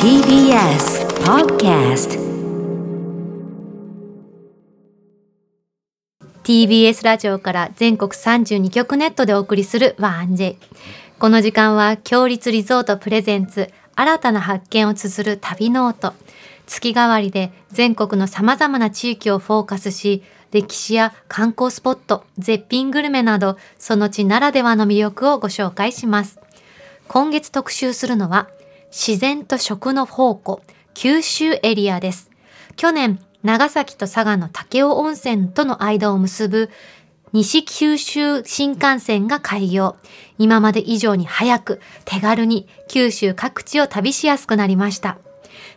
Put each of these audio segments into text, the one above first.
TBS Podcast TBS ラジオから全国32局ネットでお送りする 1J この時間は共立リゾートプレゼンツ新たな発見を綴る旅ノート。月替わりで全国の様々な地域をフォーカスし歴史や観光スポット絶品グルメなどその地ならではの魅力をご紹介します。今月特集するのは自然と食の宝庫九州エリアです去年長崎と佐賀の武雄温泉との間を結ぶ西九州新幹線が開業。今まで以上に早く、手軽に九州各地を旅しやすくなりました。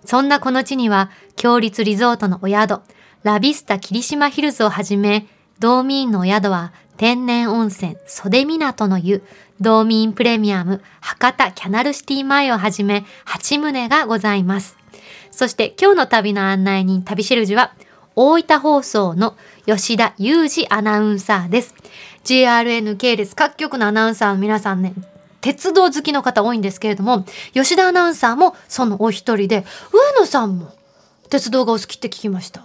そんなこの地には、強立リゾートのお宿、ラビスタ霧島ヒルズをはじめ、道民のお宿は天然温泉袖港の湯、道民プレミアム博多キャナルシティ前をはじめ8棟がございます。そして今日の旅の案内人旅シェルジュは大分放送の吉田裕二アナウンサーです。JRN 系列各局のアナウンサーの皆さんね、鉄道好きの方多いんですけれども、吉田アナウンサーもそのお一人で、上野さんも鉄道がお好きって聞きました。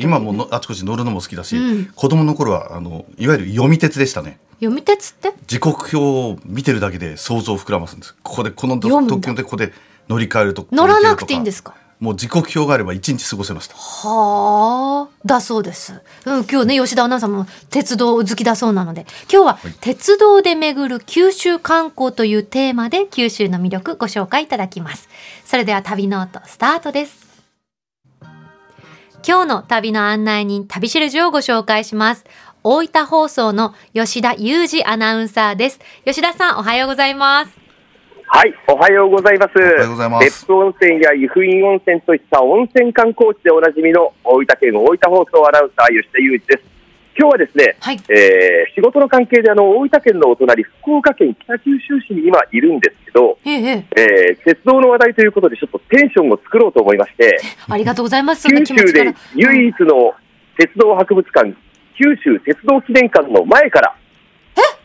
今ものあちこち乗るのも好きだし、うん子供の頃はあのいわゆる読み鉄でしたね読み鉄って？時刻表を見てるだけで想像を膨らますんですここでこの読むんだ特急でここで乗り換えると乗らなくていいんですすかもう時刻表があれば一日過ごせましたはあ、だそうです。うん、今日ね、吉田アナウンサーも鉄道好きだそうなので、今日は鉄道で巡る九州観光というテーマで九州の魅力ご紹介いただきます。それでは旅ノートスタートです。今日の旅の案内人、旅しるじをご紹介します。大分放送の吉田裕二アナウンサーです。吉田さん、おはようございます。はい、おはようございます。おはようございます別府温泉や湯布院温泉といった温泉観光地でおなじみの大分県大分放送アナウンサー吉田裕二です。今日はですね、はいえー仕事の関係であの大分県のお隣福岡県北九州市に今いるんですけど、ええええ、えー鉄道の話題ということでちょっとテンションを作ろうと思いまして、ありがとうございます。九州で。唯一の鉄道博物館、九州鉄道記念館の前から、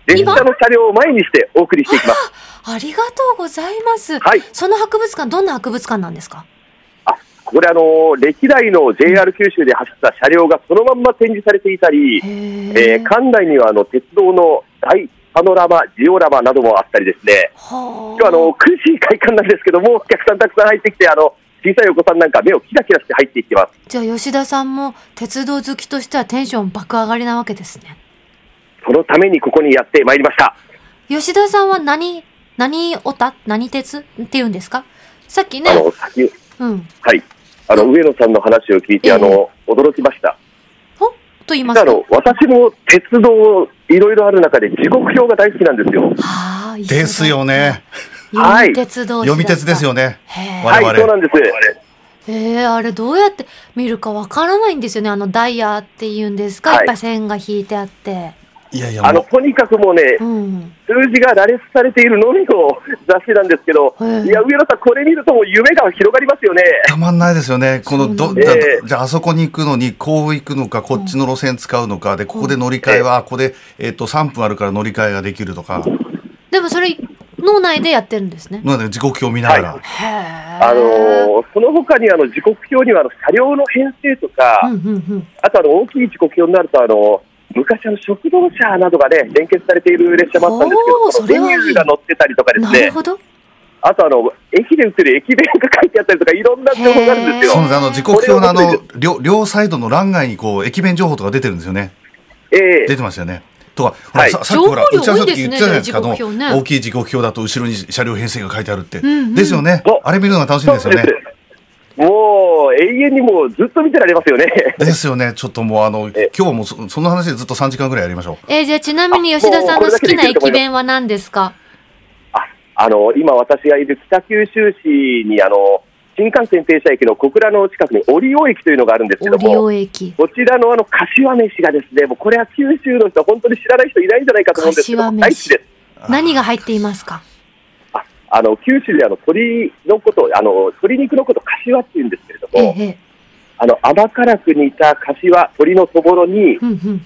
列車の車両を前にしてお送りしていきます。ありがとうございます。はい。その博物館、どんな博物館なんですか？あこれあの歴代の JR 九州で走った車両がそのまんま展示されていたり、えー館内にはあの鉄道の大パノラマ、ジオラマなどもあったりですね、は今日あの苦しい会館なんですけども、お客さんたくさん入ってきて、あの小さいお子さんなんか目をキラキラして入っていってます。じゃあ吉田さんも鉄道好きとしてはテンション爆上がりなわけですね。そのためにここにやってまいりました。吉田さんは何、何オタ何鉄？って言うんですか？さっきねあ、の先うん。はい、あの上野さんの話を聞いて、ええあの驚きました。ほと言いますあと。の私も鉄道いろいろある中で時刻表が大好きなんですよ。ですよね。読み鉄道士読み鉄ですよねはい、そうなんです。えー、あれどうやって見るかわからないんですよね。あのダイヤっていうんですか、はいい、っぱい線が引いてあって。いやいやあのとにかくもうね、うん。数字が羅列されているのみの雑誌なんですけど、ええいや、上野さん、これ見るともう夢が広がりますよね。たまんないですよね。このど、ええじゃああそこに行くのにこう行くのか、こっちの路線使うのか、で、ここで乗り換えは、ここで、えっと、3分あるから乗り換えができるとか、でもそれ、脳内でやってるんですね。なので時刻表を見ながら、はへえ。あのーその他にあの時刻表にはあの車両の編成とか、うんうんうん。あとあの大きい時刻表になるとあの昔あの食堂車などがね連結されている列車もあったんですけど、それはいいメニューが載ってたりとかですね、なるほど。あとあの駅で売ってる駅弁が書いてあったりとかいろんな情報があるんですよ。そうですあの時刻表のあの両両サイドの欄外にこう駅弁情報とか出てるんですよね。ええ出てましたよね。とか、はいささっきほら打ち合わせの時言ってたじゃないですか、ね大きい時刻表だと後ろに車両編成が書いてあるって。んうんですよね。あれ見るのが楽しいんですよね。もう永遠にもうずっと見てられますよね。ですよね。ちょっともうあの、え今日はもうそその話でずっと3時間ぐらいやりましょう。えーじゃあちなみに吉田さんの好きな駅弁は何ですか？ああの今、私がいる北九州市にあの新幹線停車駅の小倉の近くに折尾駅というのがあるんですけどオリも、オ駅。こちらのあの柏飯がですね、もうこれは九州の人、本当に知らない人いないんじゃないかと思うんですけど、大好きです。何が入っていますか？ああの九州であの鶏のこと、あの鶏肉のこと、柏って言うんですけれども、ええええ。あの甘辛く煮た柏、鶏のそぼろに。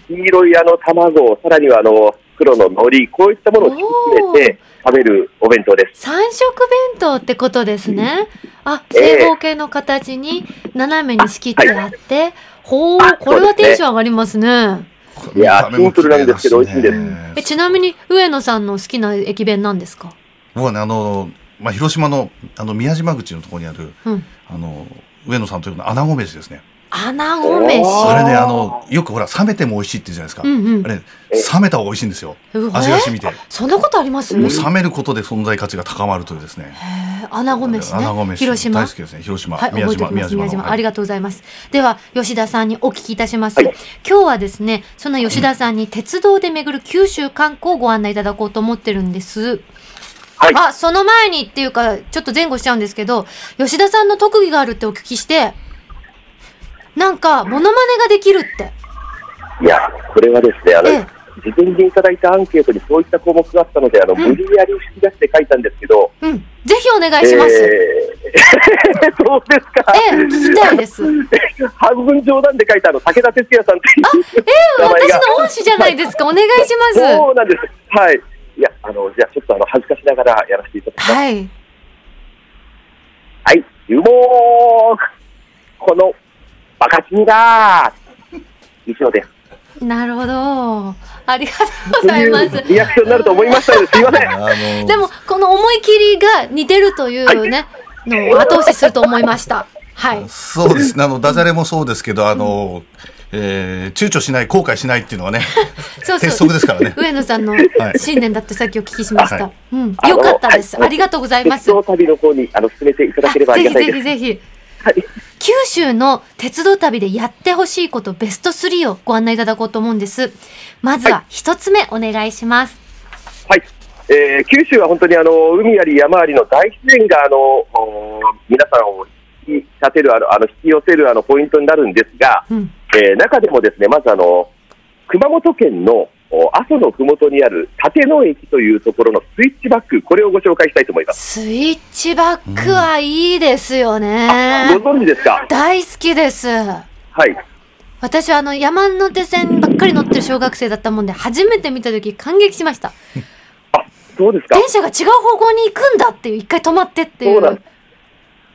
黄色いあの卵、さらにはあの黒の海苔、こういったものを敷き詰めて食べるお弁当です。三色弁当ってことですね。あ、正方形の形に斜めに仕切ってあって、ほう、あこれはそうですねテンション上がりますね。いやーシンプルなんですけど美味しいですえ、ちなみに上野さんの好きな駅弁なんですか？僕はね、あの、まあ、広島の、あの、宮島口のところにある、うん。あの、上野さんというの穴子飯ですね。穴子飯。あれね、あの、よくほら、冷めても美味しいって言うじゃないですか。うんうんあれ、冷めた方が美味しいんですよ。味が染みて。そんなことあります？もう冷めることで存在価値が高まるというですね。穴子飯ね。穴子飯。広島大好。きですね。広島。はい、宮島、覚えておきます。宮島、のありがとうございます。では、吉田さんにお聞きいたします。はい今日はですね、そんな吉田さんに鉄道で巡る九州観光をご案内いただこうと思ってるんです。はいあ、その前にっていうか、ちょっと前後しちゃうんですけど、吉田さんの特技があるってお聞きして、なんか、モノマネができるって。いや、これはですね、あの、ええ事前にいただいたアンケートにそういった項目があったので、あの、ん無理やり引き出して書いたんですけど、うん。ぜひお願いします。えー そうですか。ええ聞きたいです。半分冗談で書いたあの武田鉄矢さんという名前私がの恩師じゃないですか。お願いします。そうなんです。はい。いや、あの、じゃあちょっとあの、恥ずかしながらやらせていただきます。はい。はい。ゆもーこの、バカチンが以上です。なるほど。ありがとうございます。う リアクションになると思いましたので、すいません。あの、でも、この思い切りが似てるというね、のを後押しすると思いました。はい。そうですね。あの、ダジャレもそうですけど、あの、えー躊躇しない、後悔しないっていうのはね、そう鉄則ですからね。上野さんのい信念だってさっきお聞きしました。はいうん。よかったです。はいありがとうございます。鉄道旅の方に、あの、進めていただければありぜひがたいです。ぜひぜひ。はい。九州の鉄道旅でやってほしいことベスト3をご案内いただこうと思うんです。まずは一つ目お願いします。はい。えー九州は本当にあの海あり山ありの大自然があのお皆さんを引き立てるあのあの引き寄せるあのポイントになるんですが、うん。えー中でもですねまずあの熊本県のお阿蘇のふもとにある立野駅というところのスイッチバックこれをご紹介したいと思います。スイッチバックはいいですよね。ご存知ですか？大好きです。はい。私はあの山手線ばっかり乗ってる小学生だったもんで初めて見た時感激しましたあ、そうですか？電車が違う方向に行くんだっていう一回止まってっていそううなん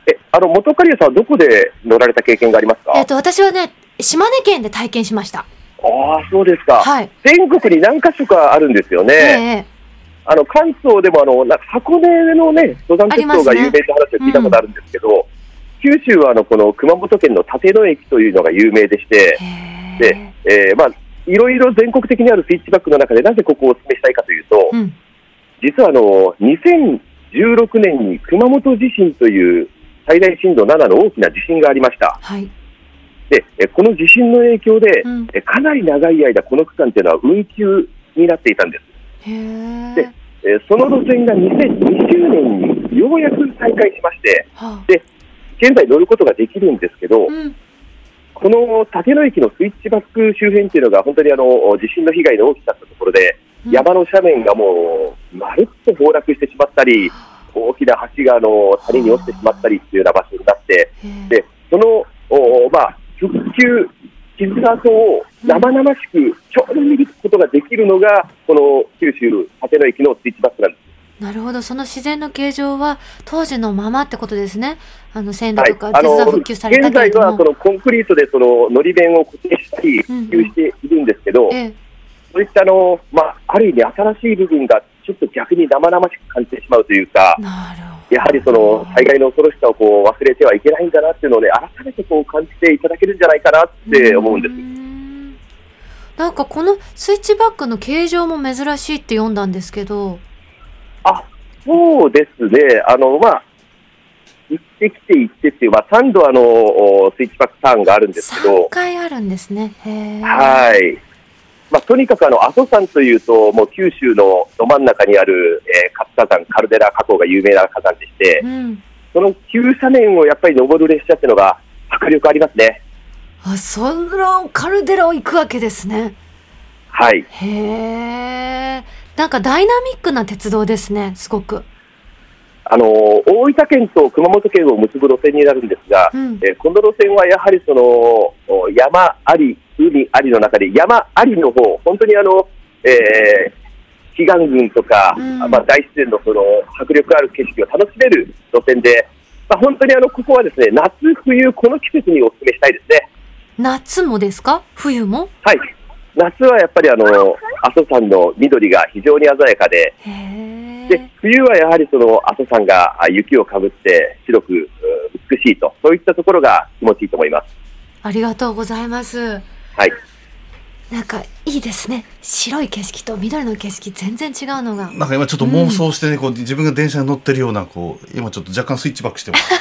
え、あの元カリアさんはどこで乗られた経験がありますか？えっ、と私はね島根県で体験しましたああ、そうですか。はい。全国に何か所かあるんですよね。ええあの関東でもあの箱根のね登山鉄道が有名って話を聞いたことあるんですけど、九州はあのこの熊本県の立野駅というのが有名でして、へでええーまあいろいろ全国的にあるスイッチバックの中でなぜここをお勧めしたいかというと、うん。実はあの2016年に熊本地震という最大震度7の大きな地震がありました。はいで、えこの地震の影響で、うん。えかなり長い間この区間というのは運休になっていたんです。でえーその路線が2020年にようやく再開しまして、はあ。で現在乗ることができるんですけど、うん。この立野駅のスイッチバック周辺っていうのが本当にあの地震の被害の大きかったところで、うん。山の斜面がもうまるっと崩落してしまったり、大きな橋があの谷に落ちてしまったりっていうような場所になって、でそのおまあ、復旧、傷跡を生々しくちょうど見ることができるのが、この九州立野駅のスイッチバックなんです。なるほどその自然の形状は当時のままってことですねあの線路とか、鉄道復旧された現、在はそのコンクリートでそののり弁を固定したり、復旧しているんですけど、ええそういったあの、まあ、ある意味、新しい部分がちょっと逆に生々しく感じてしまうというか、なるほどやはりその災害の恐ろしさをこう忘れてはいけないんだなっていうのをね、改めてこう感じていただけるんじゃないかなって思うんです。んなんかこのスイッチバックの形状も珍しいって読んだんですけど、あそうですね、あのまあ、行ってきて行ってっていう、まあ、3度あのおスイッチバックターンがあるんですけ3ど、回あるんですね。はいまあ、とにかくあの阿蘇山というと、もう九州のど真ん中にある、えー活火山、カルデラ火口が有名な火山でして、うん。その急斜面をやっぱり登る列車っていうのが迫力ありますね。あ、そのカルデラを行くわけですね。はい。へえ。なんかダイナミックな鉄道ですね、すごく。あの大分県と熊本県を結ぶ路線になるんですが、うん。えーこの路線はやはりそのお山あり、海ありの中で山ありの方、本当にあの、えー奇岩群とか、うん。まあ、大自然のその迫力ある景色を楽しめる路線で、まあ、本当にあのここはですね夏、冬、この季節にお勧めしたいですね。夏もですか？冬も？はい。夏はやっぱりあの阿蘇山の緑が非常に鮮やかで、へで冬はやはりその阿蘇山があ雪をかぶって白くう美しいと、そういったところが気持ちいいと思います。ありがとうございます。はいなんかいいですね。白い景色と緑の景色全然違うのが。なんか今ちょっと妄想してね、こう自分が電車に乗ってるようなこう今ちょっと若干スイッチバックしてます。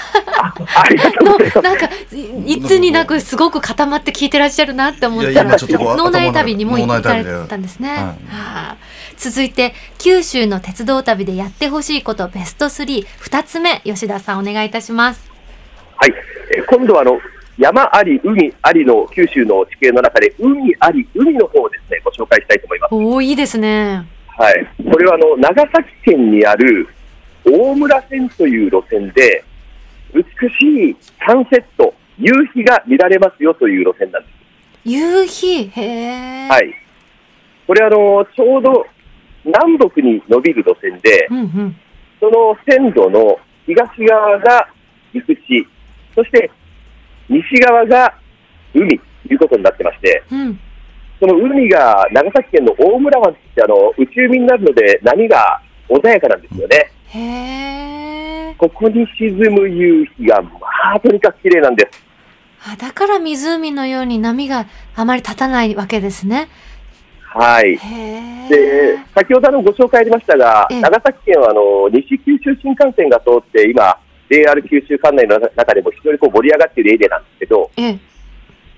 ありがとうございます。なんかいいつになくすごく固まって聞いてらっしゃるなって思っいやたら今ちょっとこう 脳内旅にも行かれたんですね。はいはあ続いて九州の鉄道旅でやってほしいことベスト32つ目吉田さんお願いいたします。はい、えー今度はあの山あり、海ありの九州の地形の中で、海あり、海の方をですね、ご紹介したいと思います。おおいいですね。はい、これはあの長崎県にある大村線という路線で、美しいサンセット、夕日が見られますよという路線なんです。夕日？へえ。はい、これあの、ちょうど南北に伸びる路線で、うんうん。その線路の東側が陸地、そして西側が海ということになってまして、うん。その海が長崎県の大村湾ってあの内海になるので波が穏やかなんですよね。へえ。ここに沈む夕日がまあとにかく綺麗なんです。あだから湖のように波があまり立たないわけですね。はい。へでえ。、先ほどあのご紹介ありましたが、ええ長崎県はあの西九州新幹線が通って今、JR 九州管内の中でも非常にこう盛り上がっているエリアなんですけど、ええ。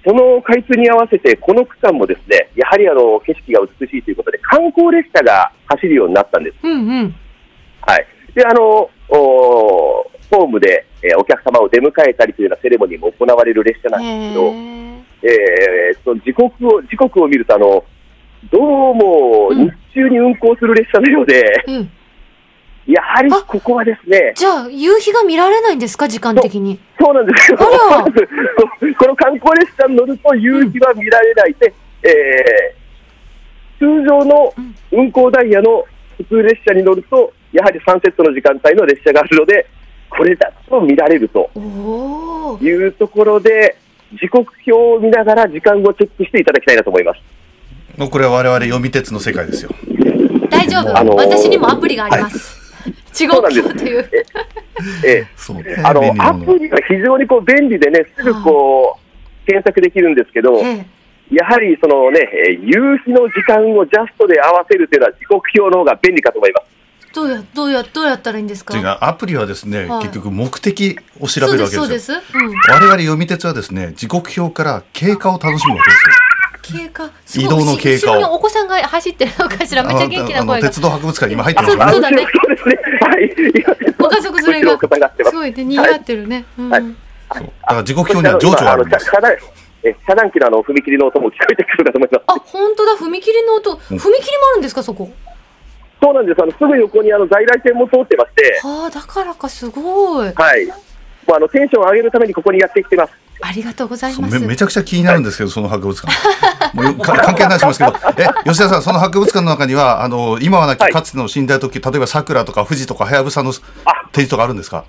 その開通に合わせて、この区間もですね、やはりあの景色が美しいということで、観光列車が走るようになったんです。うんうん。はい。で、あの、おホームで、えーお客様を出迎えたりというようなセレモニーも行われる列車なんですけど、へえ。えー、その時刻を、時刻を見ると、あの、どうもうん日中に運行する列車のようで、うん。やはりここはですね。じゃあ、夕日が見られないんですか、時間的に。そうなんですよ。この観光列車に乗ると夕日は見られないで、うん、えー、通常の運行ダイヤの普通列車に乗ると、やはりサンセットの時間帯の列車があるので、これだと見られるというところで、時刻表を見ながら時間をチェックしていただきたいなと思います。これは我々読み鉄の世界ですよ。大丈夫、あのー、私にもアプリがあります。はい違うな1号機という。ええ、そう、あのアプリが非常にこう便利でね、すぐこう検索できるんですけど、ええ、やはりそのね、夕日の時間をジャストで合わせるというのは、時刻表の方が便利かと思います。どうやどうやどうやったらいいんですか？違うアプリはですね、はい、結局目的を調べるわけですよ。そうですそうです、うん、我々読み鉄はですね時刻表から経過を楽しむわけですよ。経過。移動の経過を後ろにお子さんが走ってるのかしら。めっちゃ元気な声が。鉄道博物館に今入ってますか。そうだねそうですね。はい。ご家族連れがすすごいね、賑わってるね。うん。はいだから時刻表には情緒があるんです。遮断え遮断機のあの踏切の音も聞こえてくるかと思います。あ、本当だ、踏切の音。踏切もあるんですか、そこ？そうなんです。あのすぐ横にあの在来線も通ってまして、はあ、だからか、すごい。はい。もうあのテンションを上げるためにここにやってきてます。ありがとうございます。めめちゃくちゃ気になるんですけど、その博物館。もう関係ないしますけど、え、吉田さん、その博物館の中には、あの、今はなきはいかつての寝台特急、例えば桜とか富士とかはやぶさの展示とかあるんですか？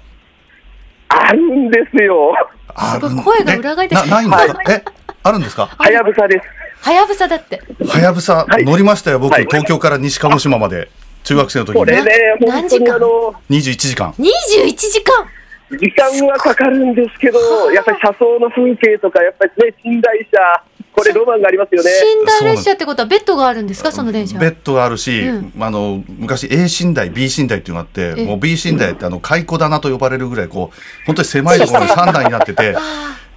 あるんですよ。あるん声が裏返ってえなないんですか？え、あるんですか？はやぶさです。はやぶさだって。はやぶさはい乗りましたよ、僕、はい東京から西鹿児島まで。中学生の時にこれね、本当何時間？にあの、21時間。21時間時間はかかるんですけど、やっぱり車窓の風景とか、やっぱりね、寝台車、これロマンがありますよね。寝台列車ってことはベッドがあるんですか？その電車ベッドがあるし、うん。あの昔 A 寝台 B 寝台っていうのがあってえもう B 寝台ってあの蚕棚と呼ばれるぐらいこう本当に狭いところに3台になってて あ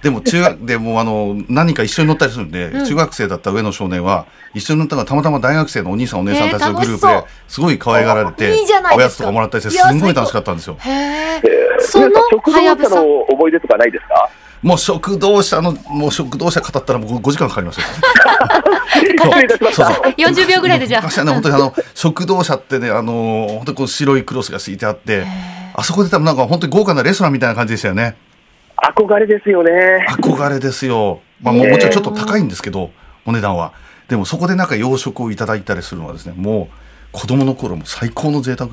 でも中学でもうあの何人か一緒に乗ったりするんで、うん。中学生だった上の少年は一緒に乗ったのがたまたま大学生のお兄さんお姉さんたちのグループですごい可愛がられていいじゃないおやつとかもらったりしてすんごい楽しかったんですよ。ーへええー。そのはやぶさの思い出とかないですか？もう食堂車のもう食堂車語ったらもう5時間かかりますよ。そうそう。40秒ぐらいでじゃあ。昔はね本当にあの食堂車ってねあの本当にこう白いクロスが敷いてあってあそこで多分なんか本当に豪華なレストランみたいな感じでしたよね憧れですよね。憧れですよ、まあ、もうもちろんちょっと高いんですけどお値段は。でもそこでなんか洋食をいただいたりするのはですねもう子供の頃も最高の贅沢。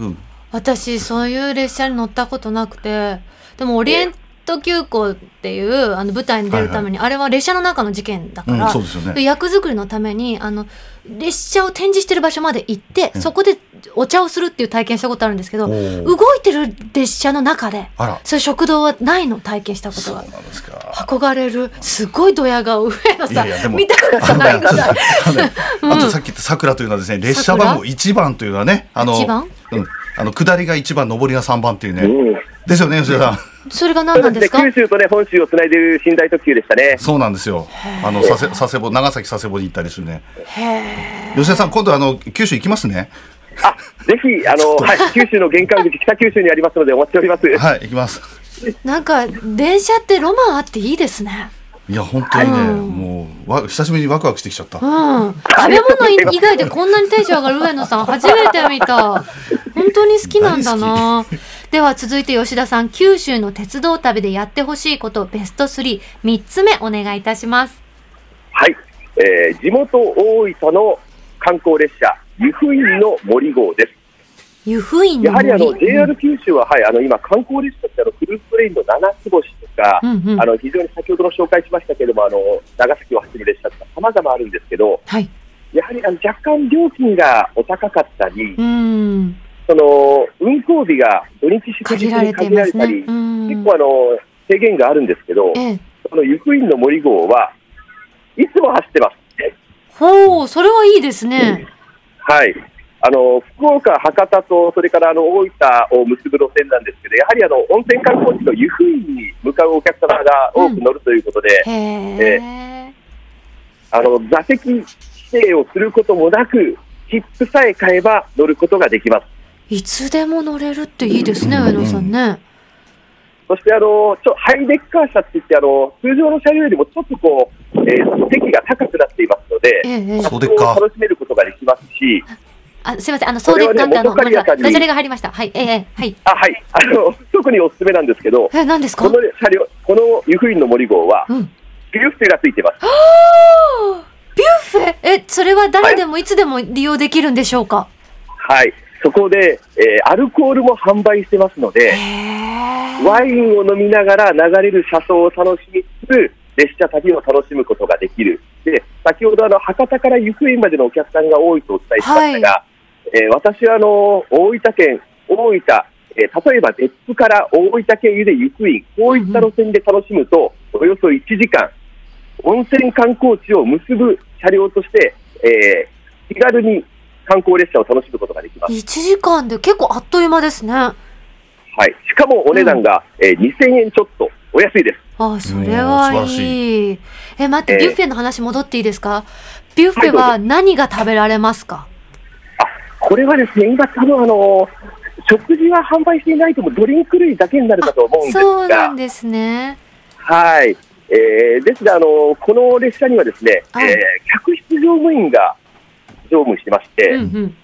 私そういう列車に乗ったことなくてでもオリエント急行っていうあの舞台に出るために、あれは列車の中の事件だから、うんそうですよね。で役作りのためにあの列車を展示してる場所まで行って、そこでお茶をするっていう体験したことあるんですけど動いてる列車の中であら。そういう食堂はないの体験したことそうがなんですか。憧れるすごいドヤ顔上野さんいやいやでも見たことないぐらい。あ とさっき言った桜というのはですね列車番号1番というのはねあの一番？うん。あの下りが1番上りが3番っていうね、うんですよね吉田さん。それが何なんですか？九州とね、本州をつないでる寝台特急でしたね。そうなんですよ。あの佐世佐世保長崎佐世保に行ったりするね。へ吉田さん今度あの九州行きますねあ、ぜひ、あの、はい、九州の玄関口、北九州にありますので、お待ちしております。はい行きますーなんか電車ってロマンあっていいですねいや本当にね、うんもうわ久しぶりにワクワクしてきちゃった、うん。食べ物以外でこんなにテンション上がる上野さん、初めて見た。本当に好きなんだな。では続いて吉田さん、九州の鉄道旅でやってほしいこと、ベスト3、3つ目お願いいたします。はい、えー地元大分の観光列車、湯布院の森号です。湯布院のやはりあの森。JR 九州は、はい、あの今、観光列車としてあのクルーズトレインの七つ星とか、うんうんあの非常に先ほどの紹介しましたけれども、あの長崎を走る列車とか、さまざまあるんですけど、はい。やはりあの若干料金がお高かったり、うん。その運行日が土日祝日に限られたり、ね。うん。結構あの制限があるんですけど、ええ。この湯布院の森号はいつも走ってます。ほう、それはいいですね。はい。あの福岡、博多と、それからあの大分を結ぶ路線なんですけど、やはりあの温泉観光地の湯布院に向かうお客様が多く乗るということで、へえ。あの座席指定をすることもなく、切符さえ買えば乗ることができます。いつでも乗れるっていいですね、上野さんね。そしてあのちょハイデッカー車って言ってあの、通常の車両よりもちょっとこう、えー席が高くなっていますので、ええ、ええ。そうでっか楽しめることができますし、あ、すいません。あの、そうでってあの、ダジャレが入りました。はい。ええ、ええはい。あはいあの、特におすすめなんですけど、え、何ですか？この車両、この湯布院の森号は、うん。ビュッフェがついてます。ビュッフェ？え、それは誰でもいつでも利用できるんでしょうか？はい、そこで、えーアルコールも販売してますので、へワインを飲みながら流れる車窓を楽しみつつ、列車旅を楽しむことができる。で、先ほどあの博多から湯布院までのお客さんが多いとお伝えしましたが、えー私はあの大分県、大分、えー例えば別府から大分県湯で湯布院、こういった路線で楽しむと、およそ1時間、温泉観光地を結ぶ車両として、えー気軽に観光列車を楽しむことができます。1時間で結構あっという間ですね。あ、はい、しかもお値段が、えー2000円ちょっとお安いです。それはいい。え、待って、えービュッフェの話戻っていいですか？ビュッフェは何が食べられますか？あこれはですね、今、多分あの食事は販売していないとも、ドリンク類だけになるかと思うんですそうながん、ですね。はいえーですがあの、この列車にはですね、はいえー客室乗務員が乗務してまして、うんうん。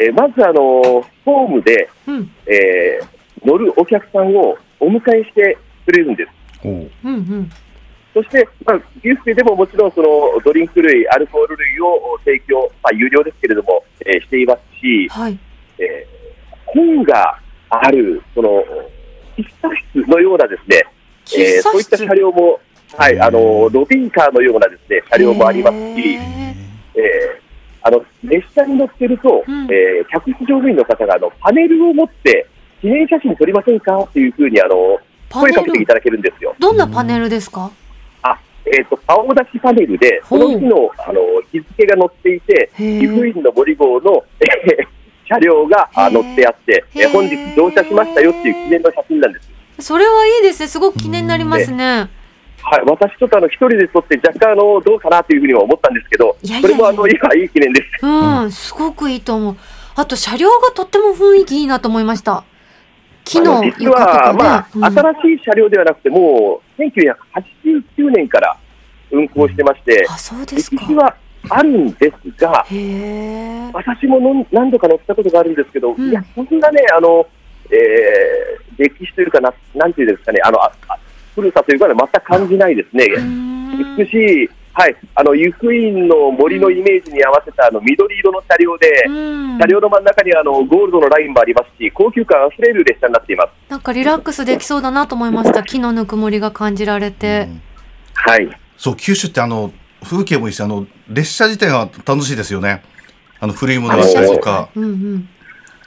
えーまずあのホームで、うん。えー乗るお客さんをお迎えしてくれるんです。おううんうん。そして、まあ、ビュッフェでももちろんそのドリンク類、アルコール類を提供、まあ、有料ですけれども、えーしていますし、はい。えー本がある、その、喫茶室のようなですね、えーそういった車両も、はい、あの、ロビーカーのようなですね、車両もありますし、えーあの、列車に乗ってると、うんえー客室乗務員の方が、あの、パネルを持って、記念写真撮りませんか？っていうふうに、あの、声かけていただけるんですよ。どんなパネルですか？あ、えっ、と、青出しパネルで、その日の、あの、日付が載っていて、へー湯布院の森号の、えー車両があへー載ってあって、えー本日乗車しましたよっていう記念の写真なんです。それはいいですね。すごく記念になりますね。はい、私ちょっとあの、一人で撮って若干あの、どうかなというふうには思ったんですけど、いやいやいやそれもあの、今いい記念です。うん、すごくいいと思う。あと車両がとっても雰囲気いいなと思いました。木のあの実は。まあ、うん新しい車両ではなくて、もう、1989年から運行してまして。歴史はあるんですが。私もの何度か乗ったことがあるんですけど、うんいや、そんなね、あの、えー歴史というかな、なんていうんですかね、あの、ああ古さというかね、全く感じないですね。美しいはい、あの湯布院の森のイメージに合わせたあの緑色の車両で、うん車両の真ん中にあのゴールドのラインもありますし、高級感あふれる列車になっています。なんかリラックスできそうだなと思いました。木のぬくもりが感じられて。はい、そう、九州ってあの、風景もいいし、あの、列車自体が楽しいですよね。あの、古いものだったりとか、うんうん。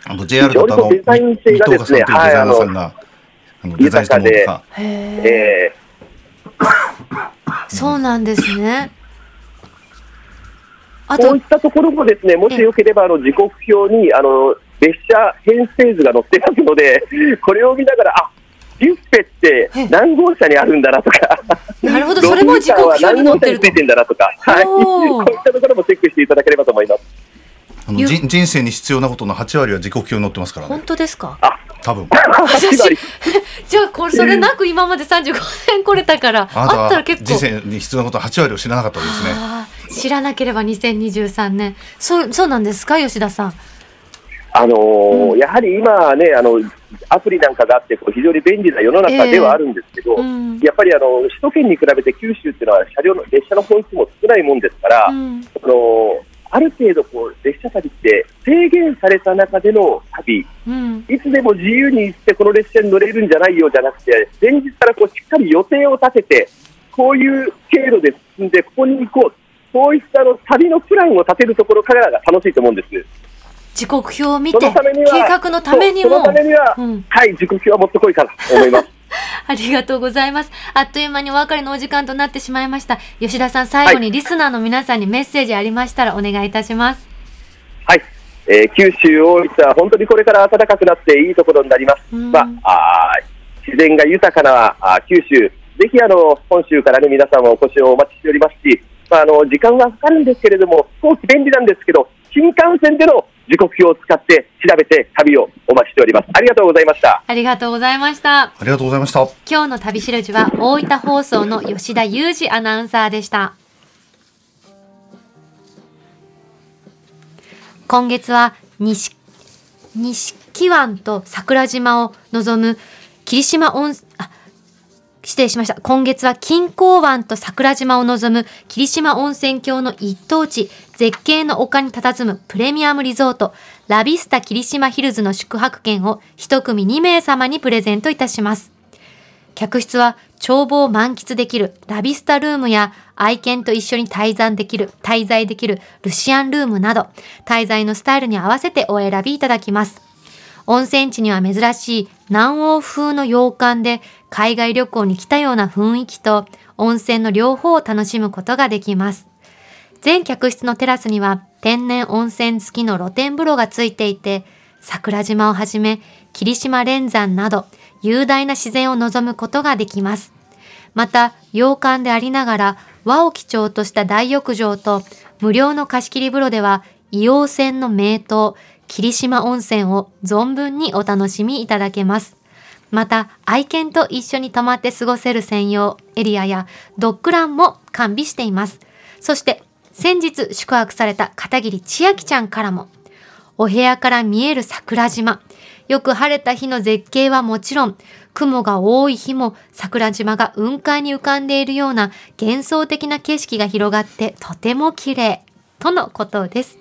あの、JR だとあの、非常にデザイン性がですね水戸岡さんというデザイナーさんが、あの、デザインしたものとか。え そうなんですね。ことういったところもですね、もしよければあの時刻表にあの列車編成図が載ってますので、これを見ながら、あビュッフェって何号車にあるんだなとか、なるほど、それも時刻表に載ってると。てんだなとか、はい、こういったところもチェックしていただければと思います。あのゆ人人生に必要なことの8割は時刻表に載ってますから本ね。当ですか？多分。私8割 じゃあ、これ、それなく今まで35年来れたから、あなたあったらは結構。人生に必要なことの8割を知らなかったわけですね。知らなければ2023年。そう、そうなんですか吉田さん？あのーうんやはり今ね、あのアプリなんかがあって、こう非常に便利な世の中ではあるんですけど、うん。やっぱりあの首都圏に比べて九州っていうのは車両の列車の本数も少ないもんですから、うんあのある程度こう列車旅って制限された中での旅、うん。いつでも自由に行ってこの列車に乗れるんじゃないよじゃなくて、前日からこうしっかり予定を立てて、こういう経路で進んでここに行こう、そういったあの旅のプランを立てるところからが楽しいと思うんです。時刻表を見そて、計画のためにもその。ためには、うんはい、時刻表はもってこいかなと思います。ありがとうございます。あっという間にお別れのお時間となってしまいました。吉田さん、最後にリスナーの皆さんにメッセージありましたらお願いいたします。はい、えー九州、大分は本当にこれから暖かくなっていいところになります。うんまあ、自然が豊かなあー九州、ぜひあの本州から、ね、皆さんお越しをお待ちしておりますし、まあ、あの時間はかかるんですけれども、飛行機便利なんですけど、新幹線での時刻表を使って調べて旅をお待ちしております。ありがとうございました。ありがとうございました。ありがとうございました。今日の旅しるじは大分放送の吉田裕二アナウンサーでした。今月は西錦湾と桜島を望む霧島温あ失礼しました。今月は金港湾と桜島を望む霧島温泉郷の一等地、絶景の丘に佇むプレミアムリゾート、ラビスタ霧島ヒルズの宿泊券を一組2名様にプレゼントいたします。客室は眺望を満喫できるラビスタルームや愛犬と一緒に滞在できる、滞在できるルシアンルームなど、滞在のスタイルに合わせてお選びいただきます。温泉地には珍しい南欧風の洋館で海外旅行に来たような雰囲気と温泉の両方を楽しむことができます。全客室のテラスには天然温泉付きの露天風呂がついていて、桜島をはじめ霧島連山など雄大な自然を望むことができます。また、洋館でありながら和を基調とした大浴場と無料の貸し切り風呂では硫黄泉の名湯、霧島温泉を存分にお楽しみいただけます。また、愛犬と一緒に泊まって過ごせる専用エリアやドッグランも完備しています。そして、先日宿泊された片桐千秋ちゃんからも、お部屋から見える桜島、よく晴れた日の絶景はもちろん、雲が多い日も桜島が雲海に浮かんでいるような幻想的な景色が広がってとても綺麗とのことです。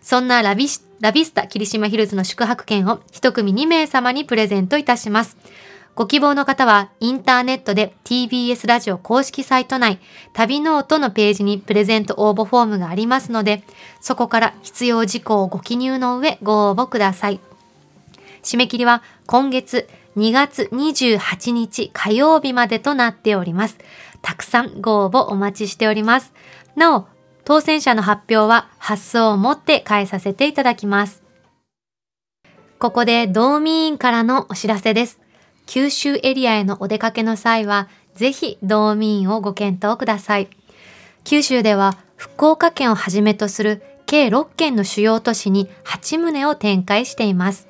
そんなラビシラビスタ霧島ヒルズの宿泊券を一組2名様にプレゼントいたします。ご希望の方はインターネットで TBS ラジオ公式サイト内旅ノートのページにプレゼント応募フォームがありますのでそこから必要事項をご記入の上ご応募ください。締め切りは今月2月28日火曜日までとなっております。たくさんご応募お待ちしております。なお、当選者の発表は発送をもって返させていただきます。ここで道民委員からのお知らせです。九州エリアへのお出かけの際は、ぜひ道民員をご検討ください。九州では福岡県をはじめとする計6県の主要都市に8棟を展開しています。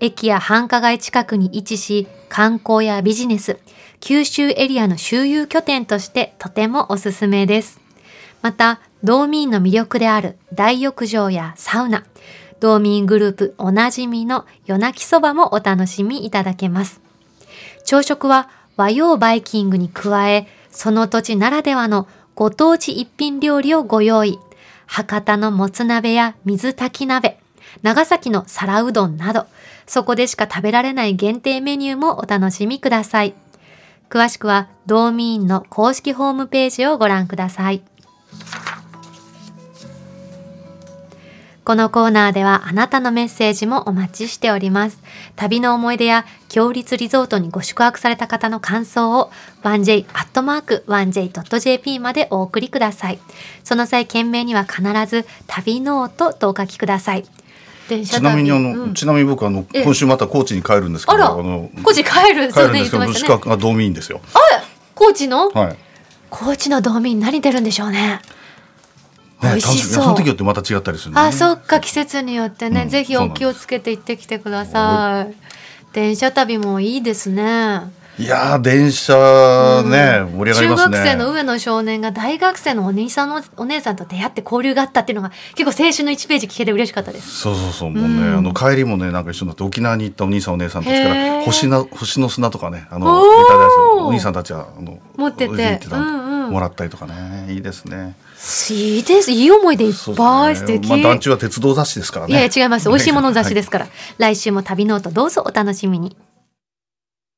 駅や繁華街近くに位置し、観光やビジネス、九州エリアの周遊拠点としてとてもおすすめです。また、道民の魅力である大浴場やサウナ、道民グループおなじみの夜泣きそばもお楽しみいただけます。朝食は和洋バイキングに加え、その土地ならではのご当地一品料理をご用意。博多のもつ鍋や水炊き鍋、長崎の皿うどんなど、そこでしか食べられない限定メニューもお楽しみください。詳しくは、道民の公式ホームページをご覧ください。このコーナーではあなたのメッセージもお待ちしております。旅の思い出や強立リゾートにご宿泊された方の感想を 1j.1j.jp までお送りください。その際、件名には必ず旅ノートとお書きください。ちなみにあの、うんちなみに僕あのえ今週また高知に帰るんですけどあらの高知帰る帰るんですけどね宿泊が道民ですよ。高知の？はい。高知の道民何出るんでしょうね。美ね、味しそう。その時よってまた違ったりするあ、そっか、季節によってね、うんぜひお気をつけて行ってきてください。電車旅もいいですね。いやー電車ね、盛り上がりますね。中学生の上の少年が大学生のお兄さんのお姉さんと出会って交流があったっていうのが結構青春の1ページ聞けて嬉しかったです。そうそうそう。もうね、うん。あの帰りもねなんか一緒になって沖縄に行ったお兄さんお姉さんたちかへらー星な星の砂とかねあのおお兄さんたちはあの持ってて。うんうん。もらったりとかね。いいですね。いいです。いい思い出いっぱい素敵。まあ団地は鉄道雑誌ですからね。いや違います。美味しいもの雑誌はいですから。来週も旅ノートどうぞお楽しみに。